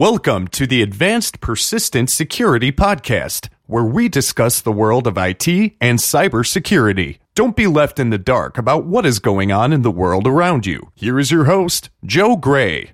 Welcome to the Advanced Persistent Security Podcast, where we discuss the world of IT and cybersecurity. Don't be left in the dark about what is going on in the world around you. Here is your host, Joe Gray.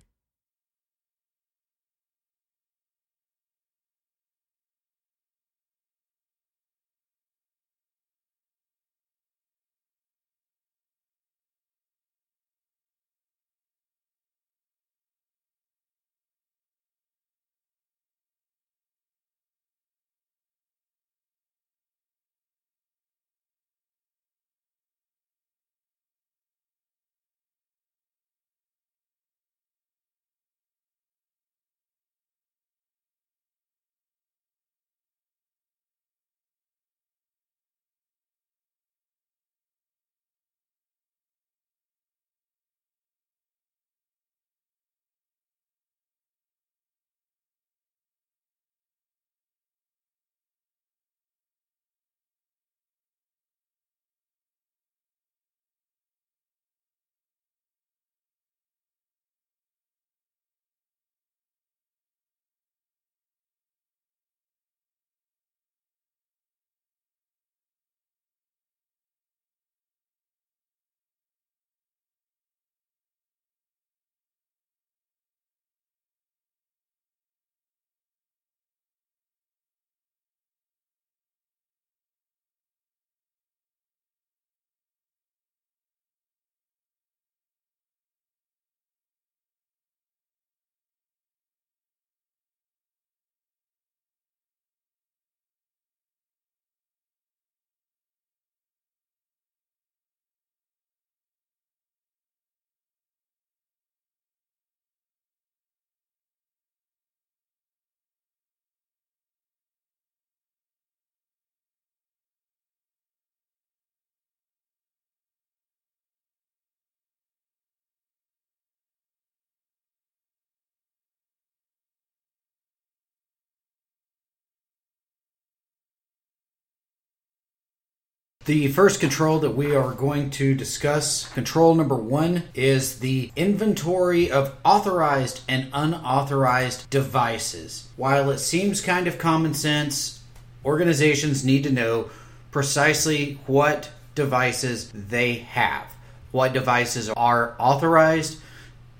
The first control that we are going to discuss, control number one, is the inventory of authorized and unauthorized devices. While it seems kind of common sense, organizations need to know precisely what devices they have, what devices are authorized,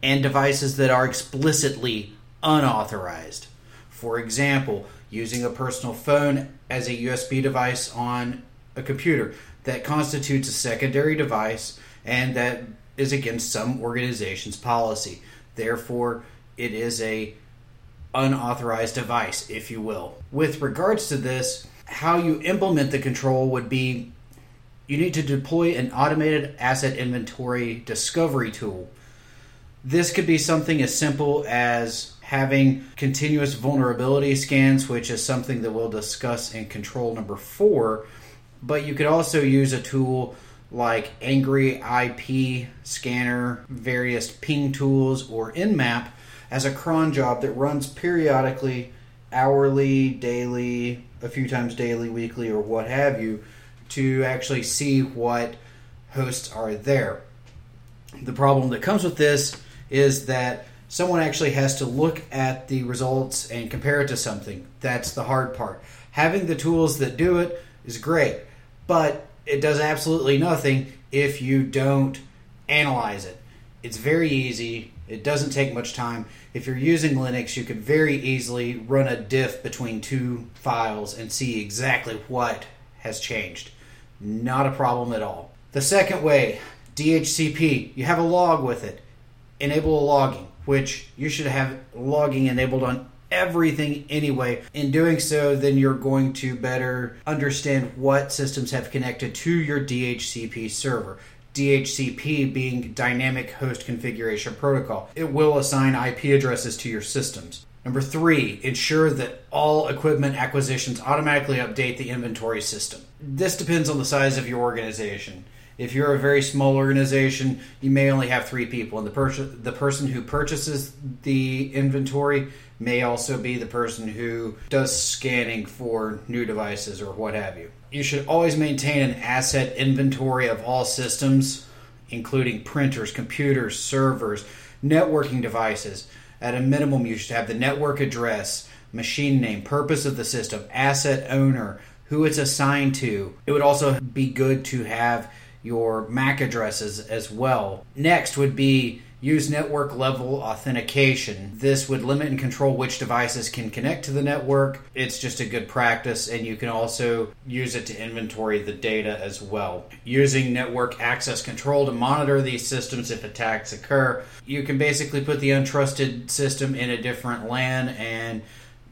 and devices that are explicitly unauthorized. For example, using a personal phone as a USB device on a computer that constitutes a secondary device and that is against some organization's policy. Therefore, it is a unauthorized device, if you will. With regards to this, how you implement the control would be you need to deploy an automated asset inventory discovery tool. This could be something as simple as having continuous vulnerability scans, which is something that we'll discuss in control number four but you could also use a tool like Angry IP Scanner, various ping tools, or Nmap as a cron job that runs periodically, hourly, daily, a few times daily, weekly, or what have you, to actually see what hosts are there. The problem that comes with this is that someone actually has to look at the results and compare it to something. That's the hard part. Having the tools that do it is great but it does absolutely nothing if you don't analyze it. It's very easy. It doesn't take much time. If you're using Linux, you could very easily run a diff between two files and see exactly what has changed. Not a problem at all. The second way, DHCP, you have a log with it. Enable logging, which you should have logging enabled on everything anyway. In doing so, then you're going to better understand what systems have connected to your DHCP server. DHCP being Dynamic Host Configuration Protocol. It will assign IP addresses to your systems. Number three, ensure that all equipment acquisitions automatically update the inventory system. This depends on the size of your organization. If you're a very small organization, you may only have three people, and the person the person who purchases the inventory may also be the person who does scanning for new devices or what have you. You should always maintain an asset inventory of all systems, including printers, computers, servers, networking devices, At a minimum, you should have the network address, machine name, purpose of the system, asset owner, who it's assigned to. It would also be good to have your MAC addresses as well. Next would be use network level authentication. This would limit and control which devices can connect to the network. It's just a good practice, and you can also use it to inventory the data as well. Using network access control to monitor these systems if attacks occur. You can basically put the untrusted system in a different LAN and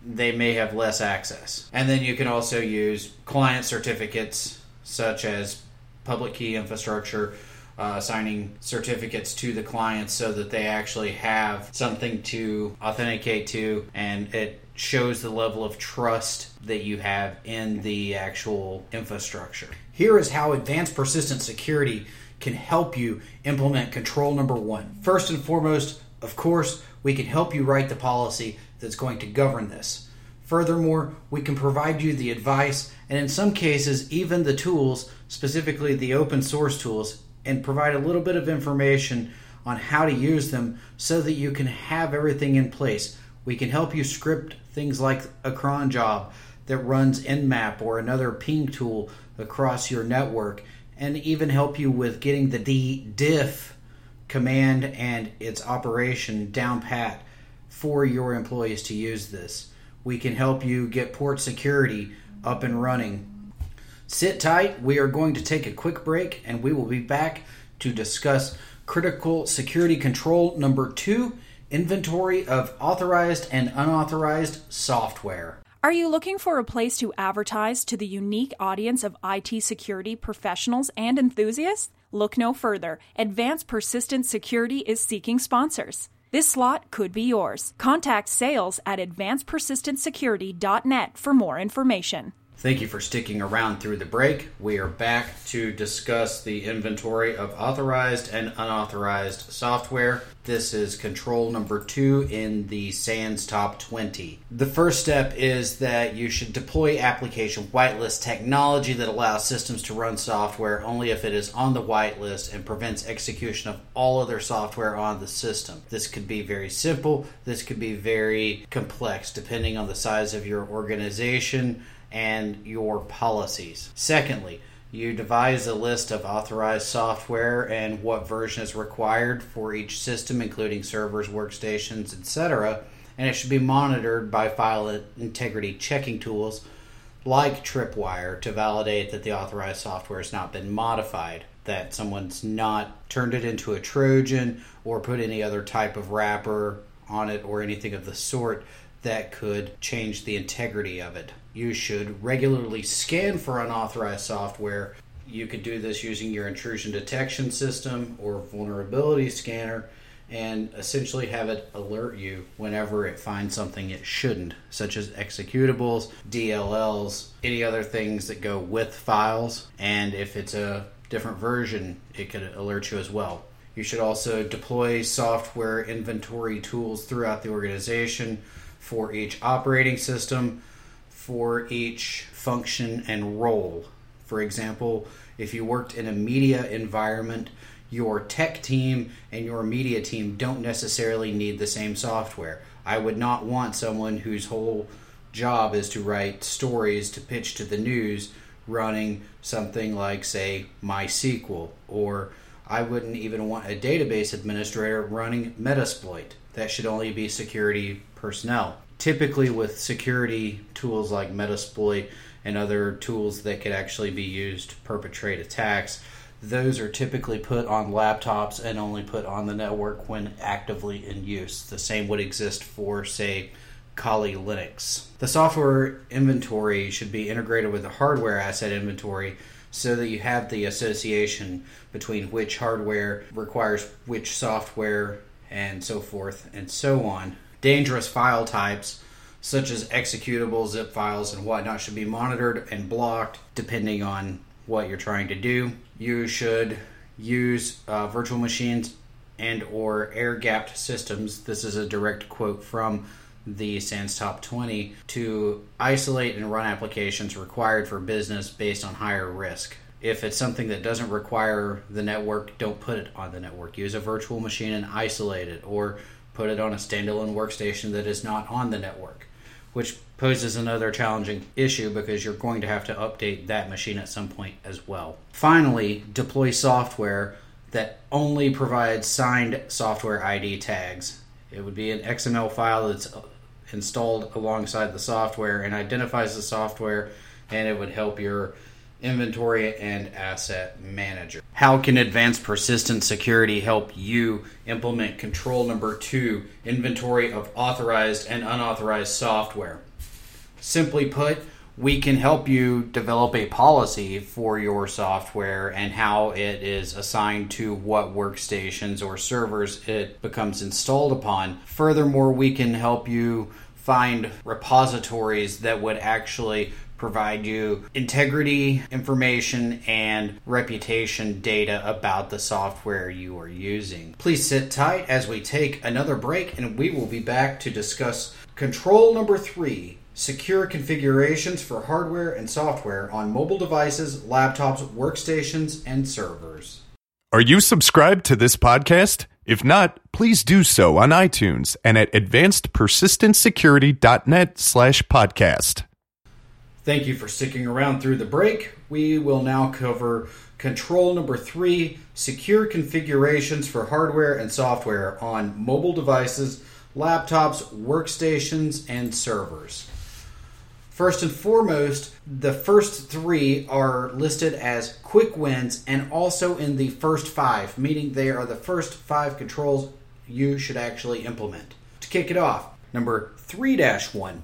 they may have less access. And then you can also use client certificates such as public key infrastructure uh, signing certificates to the clients so that they actually have something to authenticate to and it shows the level of trust that you have in the actual infrastructure. Here is how advanced persistent security can help you implement control number one. First and foremost, of course, we can help you write the policy that's going to govern this. Furthermore, we can provide you the advice and in some cases, even the tools, specifically the open source tools, and provide a little bit of information on how to use them so that you can have everything in place. We can help you script things like a cron job that runs Nmap or another ping tool across your network, and even help you with getting the diff command and its operation down pat for your employees to use this. We can help you get port security up and running Sit tight. We are going to take a quick break and we will be back to discuss critical security control number two inventory of authorized and unauthorized software. Are you looking for a place to advertise to the unique audience of IT security professionals and enthusiasts? Look no further. Advanced Persistent Security is seeking sponsors. This slot could be yours. Contact sales at advancedpersistentsecurity.net for more information. Thank you for sticking around through the break. We are back to discuss the inventory of authorized and unauthorized software. This is control number two in the SANS Top 20. The first step is that you should deploy application whitelist technology that allows systems to run software only if it is on the whitelist and prevents execution of all other software on the system. This could be very simple, this could be very complex depending on the size of your organization and your policies. Secondly, you devise a list of authorized software and what version is required for each system, including servers, workstations, etc. And it should be monitored by file integrity checking tools like Tripwire to validate that the authorized software has not been modified, that someone's not turned it into a Trojan or put any other type of wrapper on it or anything of the sort that could change the integrity of it. You should regularly scan for unauthorized software. You could do this using your intrusion detection system or vulnerability scanner and essentially have it alert you whenever it finds something it shouldn't, such as executables, DLLs, any other things that go with files. And if it's a different version, it could alert you as well. You should also deploy software inventory tools throughout the organization for each operating system for each function and role. For example, if you worked in a media environment, your tech team and your media team don't necessarily need the same software. I would not want someone whose whole job is to write stories to pitch to the news running something like, say, MySQL, or I wouldn't even want a database administrator running Metasploit. That should only be security personnel typically with security tools like Metasploit and other tools that could actually be used to perpetrate attacks, those are typically put on laptops and only put on the network when actively in use. The same would exist for, say, Kali Linux. The software inventory should be integrated with the hardware asset inventory so that you have the association between which hardware requires which software and so forth and so on dangerous file types such as executable zip files and whatnot should be monitored and blocked depending on what you're trying to do you should use uh, virtual machines and or air gapped systems this is a direct quote from the SANS Top 20 to isolate and run applications required for business based on higher risk. If it's something that doesn't require the network, don't put it on the network. Use a virtual machine and isolate it, or put it on a standalone workstation that is not on the network, which poses another challenging issue because you're going to have to update that machine at some point as well. Finally, deploy software that only provides signed software ID tags. It would be an XML file that's installed alongside the software and identifies the software, and it would help your inventory and asset manager. How can advanced persistent security help you implement control number two inventory of authorized and unauthorized software? Simply put, we can help you develop a policy for your software and how it is assigned to what workstations or servers it becomes installed upon. Furthermore, we can help you find repositories that would actually provide you integrity information and reputation data about the software you are using. Please sit tight as we take another break and we will be back to discuss control number three secure configurations for hardware and software on mobile devices, laptops, workstations, and servers. Are you subscribed to this podcast? If not, please do so on iTunes and at advancedpersistentsecurity.net slash podcast. Thank you for sticking around through the break. We will now cover control number three secure configurations for hardware and software on mobile devices, laptops, workstations, and servers. First and foremost, the first three are listed as quick wins and also in the first five, meaning they are the first five controls you should actually implement. To kick it off, number 3 1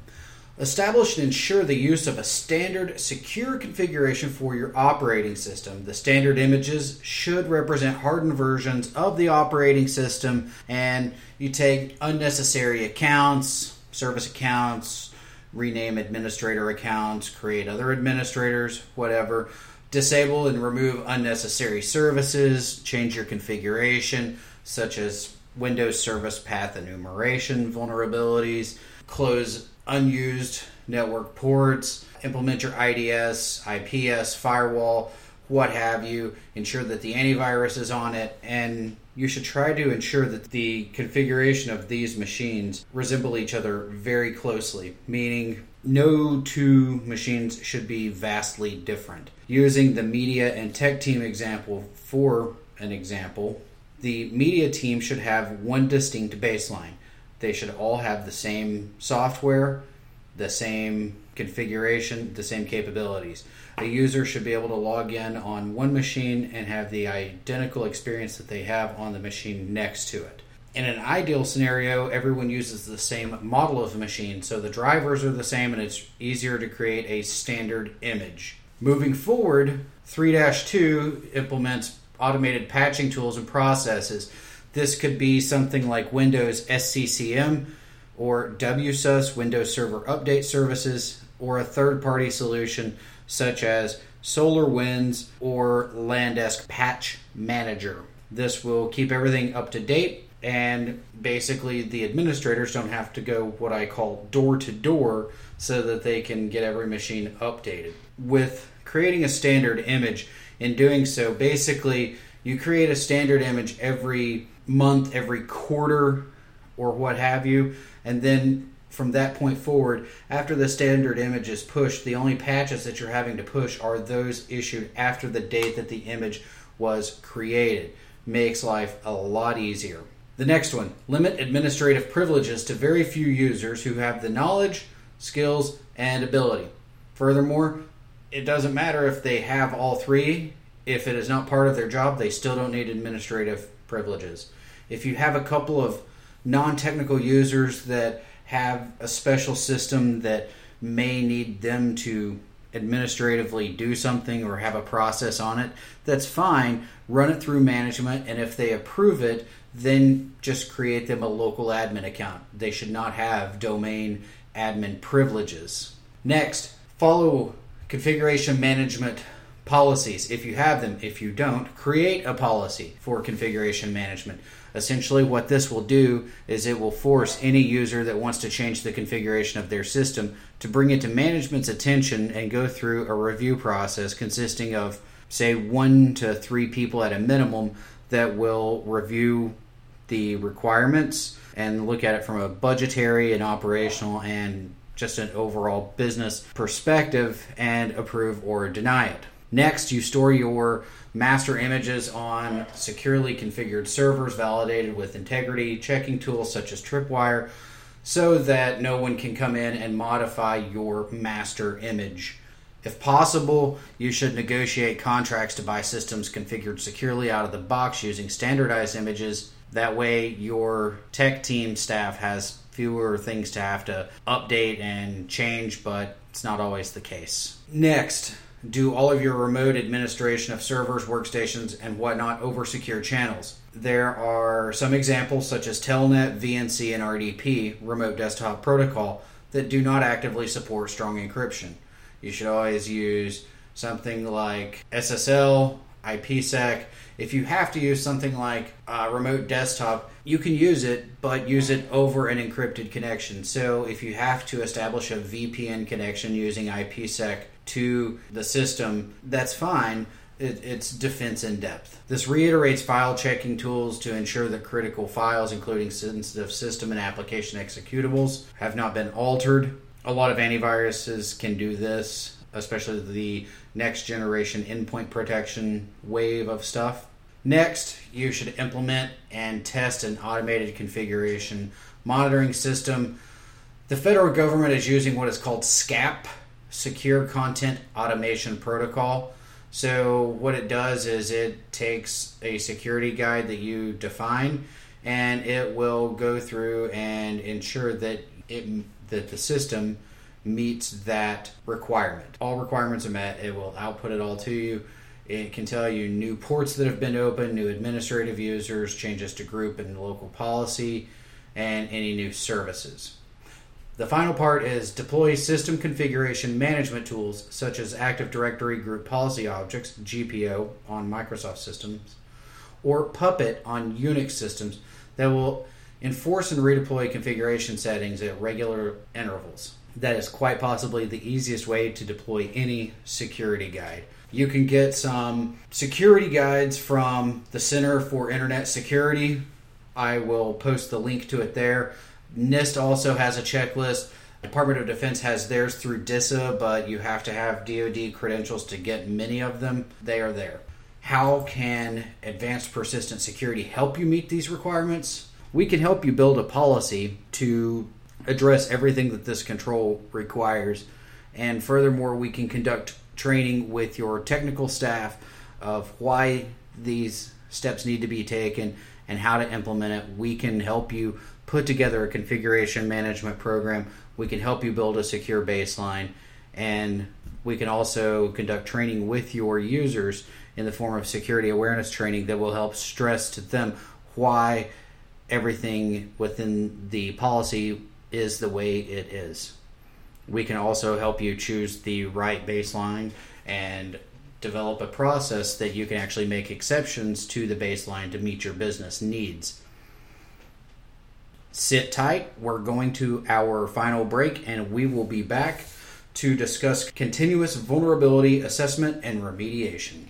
Establish and ensure the use of a standard secure configuration for your operating system. The standard images should represent hardened versions of the operating system, and you take unnecessary accounts, service accounts, rename administrator accounts, create other administrators, whatever. Disable and remove unnecessary services, change your configuration, such as Windows Service Path Enumeration vulnerabilities, close unused network ports, implement your IDS, IPS, firewall, what have you, ensure that the antivirus is on it, and you should try to ensure that the configuration of these machines resemble each other very closely, meaning no two machines should be vastly different. Using the media and tech team example for an example, the media team should have one distinct baseline. They should all have the same software, the same configuration, the same capabilities. A user should be able to log in on one machine and have the identical experience that they have on the machine next to it. In an ideal scenario, everyone uses the same model of machine, so the drivers are the same and it's easier to create a standard image. Moving forward, 3 2 implements automated patching tools and processes this could be something like Windows SCCM or WSUS, Windows Server Update Services, or a third party solution such as SolarWinds or Landesk Patch Manager. This will keep everything up to date and basically the administrators don't have to go what I call door to door so that they can get every machine updated. With creating a standard image, in doing so, basically you create a standard image every month, every quarter, or what have you. And then from that point forward, after the standard image is pushed, the only patches that you're having to push are those issued after the date that the image was created. Makes life a lot easier. The next one limit administrative privileges to very few users who have the knowledge, skills, and ability. Furthermore, it doesn't matter if they have all three, if it is not part of their job, they still don't need administrative privileges. If you have a couple of non technical users that have a special system that may need them to administratively do something or have a process on it, that's fine. Run it through management, and if they approve it, then just create them a local admin account. They should not have domain admin privileges. Next, follow configuration management policies if you have them. If you don't, create a policy for configuration management. Essentially, what this will do is it will force any user that wants to change the configuration of their system to bring it to management's attention and go through a review process consisting of, say, one to three people at a minimum that will review the requirements and look at it from a budgetary and operational and just an overall business perspective and approve or deny it. Next, you store your master images on securely configured servers validated with integrity checking tools such as Tripwire so that no one can come in and modify your master image. If possible, you should negotiate contracts to buy systems configured securely out of the box using standardized images. That way, your tech team staff has fewer things to have to update and change, but it's not always the case. Next, do all of your remote administration of servers, workstations, and whatnot over secure channels. There are some examples, such as Telnet, VNC, and RDP, Remote Desktop Protocol, that do not actively support strong encryption. You should always use something like SSL, IPsec. If you have to use something like remote desktop, you can use it, but use it over an encrypted connection. So if you have to establish a VPN connection using IPsec to the system, that's fine. It, it's defense in depth. This reiterates file checking tools to ensure that critical files, including sensitive system and application executables, have not been altered. A lot of antiviruses can do this, especially the next generation endpoint protection wave of stuff. Next, you should implement and test an automated configuration monitoring system. The federal government is using what is called SCAP, Secure Content Automation Protocol. So, what it does is it takes a security guide that you define and it will go through and ensure that it that the system meets that requirement. All requirements are met. It will output it all to you. It can tell you new ports that have been opened, new administrative users, changes to group and local policy, and any new services. The final part is deploy system configuration management tools such as Active Directory Group Policy Objects, GPO, on Microsoft systems, or Puppet on Unix systems that will enforce and redeploy configuration settings at regular intervals. That is quite possibly the easiest way to deploy any security guide. You can get some security guides from the Center for Internet Security. I will post the link to it there. NIST also has a checklist. Department of Defense has theirs through DISA, but you have to have DoD credentials to get many of them. They are there. How can Advanced Persistent Security help you meet these requirements? We can help you build a policy to address everything that this control requires. And furthermore, we can conduct training with your technical staff of why these steps need to be taken and how to implement it. We can help you put together a configuration management program. We can help you build a secure baseline. And we can also conduct training with your users in the form of security awareness training that will help stress to them why everything within the policy is the way it is. We can also help you choose the right baseline and develop a process that you can actually make exceptions to the baseline to meet your business needs. Sit tight. We're going to our final break and we will be back to discuss continuous vulnerability assessment and remediation.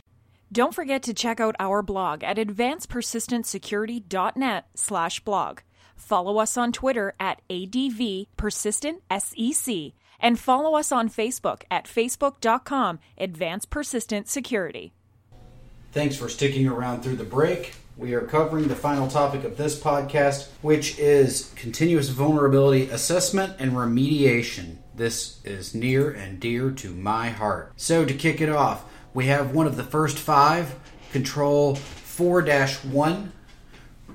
Don't forget to check out our blog at advancedpersistentsecurity.net/blog. Follow us on Twitter at ADVPersistentSEC and follow us on Facebook at facebook.com Advanced Persistent Security. Thanks for sticking around through the break. We are covering the final topic of this podcast, which is continuous vulnerability assessment and remediation. This is near and dear to my heart. So, to kick it off, we have one of the first five, Control 4 1.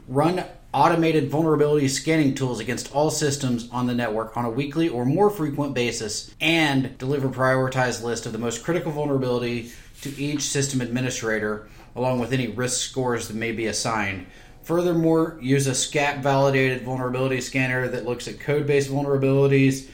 Run automated vulnerability scanning tools against all systems on the network on a weekly or more frequent basis, and deliver prioritized list of the most critical vulnerability to each system administrator, along with any risk scores that may be assigned. Furthermore, use a SCAP validated vulnerability scanner that looks at code based vulnerabilities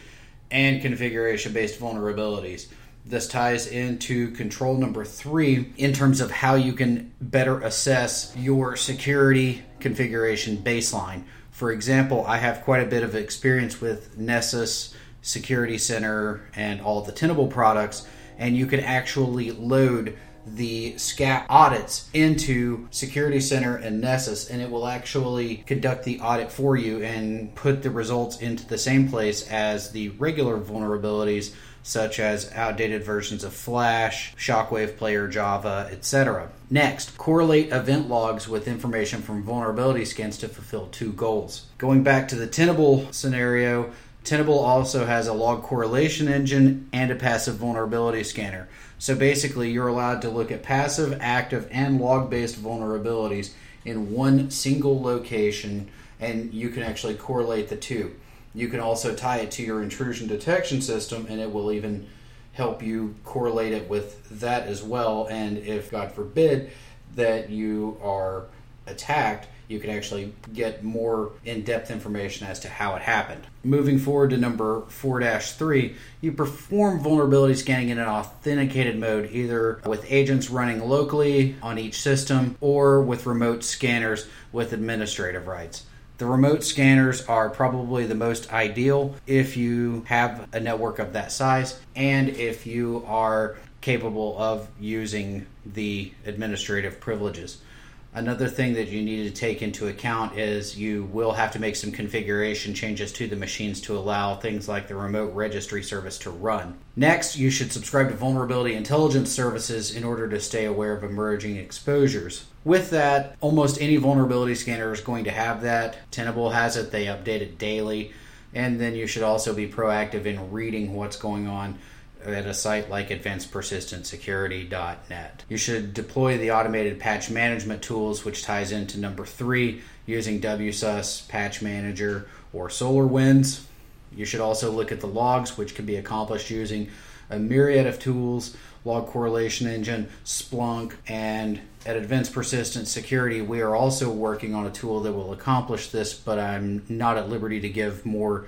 and configuration based vulnerabilities. This ties into control number three in terms of how you can better assess your security configuration baseline. For example, I have quite a bit of experience with Nessus, Security Center, and all the Tenable products, and you can actually load the SCAP audits into Security Center and Nessus, and it will actually conduct the audit for you and put the results into the same place as the regular vulnerabilities, such as outdated versions of Flash, Shockwave Player Java, etc. Next, correlate event logs with information from vulnerability scans to fulfill two goals. Going back to the Tenable scenario, Tenable also has a log correlation engine and a passive vulnerability scanner. So basically, you're allowed to look at passive, active, and log based vulnerabilities in one single location, and you can actually correlate the two. You can also tie it to your intrusion detection system, and it will even help you correlate it with that as well. And if, God forbid, that you are attacked, you can actually get more in depth information as to how it happened. Moving forward to number 4 3, you perform vulnerability scanning in an authenticated mode, either with agents running locally on each system or with remote scanners with administrative rights. The remote scanners are probably the most ideal if you have a network of that size and if you are capable of using the administrative privileges. Another thing that you need to take into account is you will have to make some configuration changes to the machines to allow things like the remote registry service to run. Next, you should subscribe to vulnerability intelligence services in order to stay aware of emerging exposures. With that, almost any vulnerability scanner is going to have that. Tenable has it, they update it daily. And then you should also be proactive in reading what's going on at a site like advancedpersistentsecurity.net. You should deploy the automated patch management tools, which ties into number three, using WSUS, Patch Manager, or SolarWinds. You should also look at the logs, which can be accomplished using a myriad of tools, log correlation engine, Splunk, and at Advanced Persistent Security, we are also working on a tool that will accomplish this, but I'm not at liberty to give more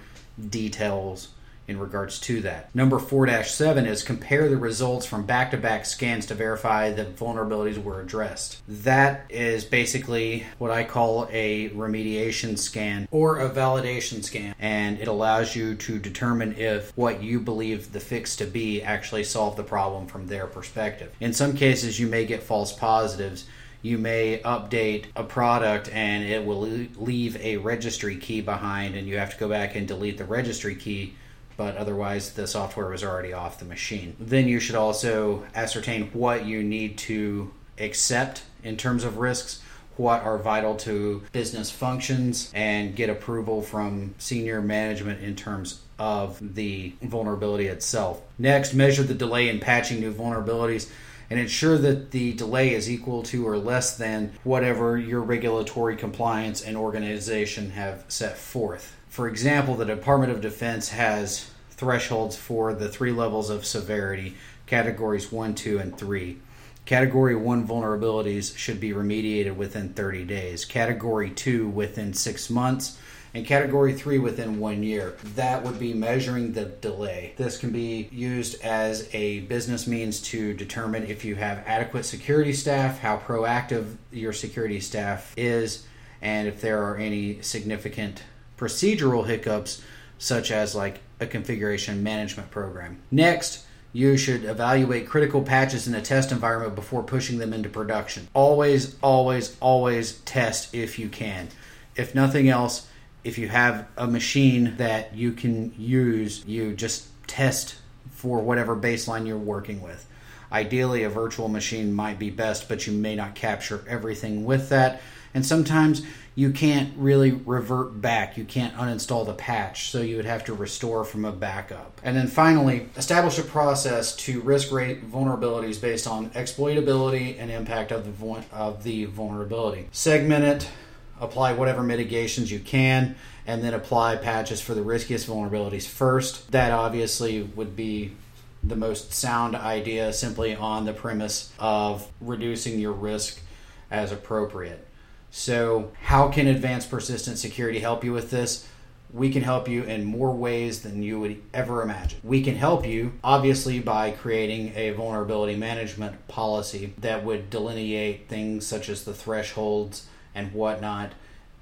details in regards to that. Number 4 7 is compare the results from back to back scans to verify that vulnerabilities were addressed. That is basically what I call a remediation scan or a validation scan, and it allows you to determine if what you believe the fix to be actually solved the problem from their perspective. In some cases, you may get false positives you may update a product and it will leave a registry key behind and you have to go back and delete the registry key but otherwise the software was already off the machine. Then you should also ascertain what you need to accept in terms of risks, what are vital to business functions, and get approval from senior management in terms of the vulnerability itself. Next, measure the delay in patching new vulnerabilities and ensure that the delay is equal to or less than whatever your regulatory compliance and organization have set forth. For example, the Department of Defense has thresholds for the three levels of severity categories 1, 2, and 3. Category 1 vulnerabilities should be remediated within 30 days, Category 2 within 6 months, and Category 3 within 1 year. That would be measuring the delay. This can be used as a business means to determine if you have adequate security staff, how proactive your security staff is, and if there are any significant procedural hiccups, such as like a configuration management program. Next, you should evaluate critical patches in a test environment before pushing them into production. Always, always, always test if you can. If nothing else, if you have a machine that you can use, you just test for whatever baseline you're working with. Ideally, a virtual machine might be best, but you may not capture everything with that. And sometimes you can't really revert back. You can't uninstall the patch, so you would have to restore from a backup. And then finally, establish a process to risk rate vulnerabilities based on exploitability and impact of the, of the vulnerability. Segment it, apply whatever mitigations you can, and then apply patches for the riskiest vulnerabilities first. That obviously would be the most sound idea simply on the premise of reducing your risk as appropriate. So, how can advanced persistent security help you with this? We can help you in more ways than you would ever imagine. We can help you, obviously, by creating a vulnerability management policy that would delineate things such as the thresholds and whatnot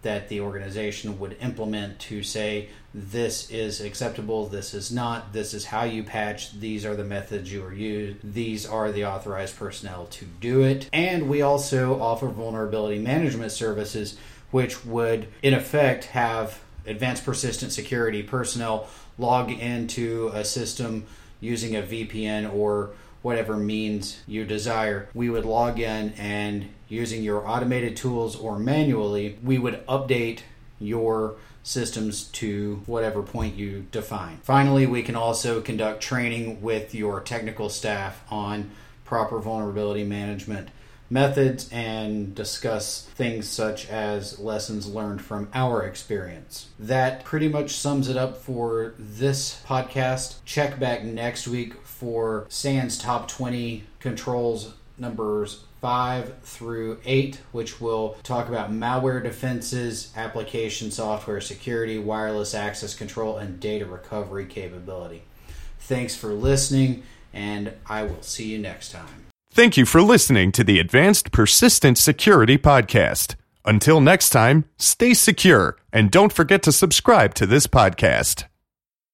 that the organization would implement to say this is acceptable, this is not, this is how you patch, these are the methods you are used, these are the authorized personnel to do it. And we also offer vulnerability management services, which would in effect have advanced persistent security personnel log into a system using a VPN or whatever means you desire. We would log in and using your automated tools or manually, we would update your systems to whatever point you define. Finally, we can also conduct training with your technical staff on proper vulnerability management methods and discuss things such as lessons learned from our experience. That pretty much sums it up for this podcast. Check back next week for SANS top 20 controls numbers 5 through 8, which will talk about malware defenses, application software security, wireless access control, and data recovery capability. Thanks for listening, and I will see you next time. Thank you for listening to the Advanced Persistent Security Podcast. Until next time, stay secure and don't forget to subscribe to this podcast.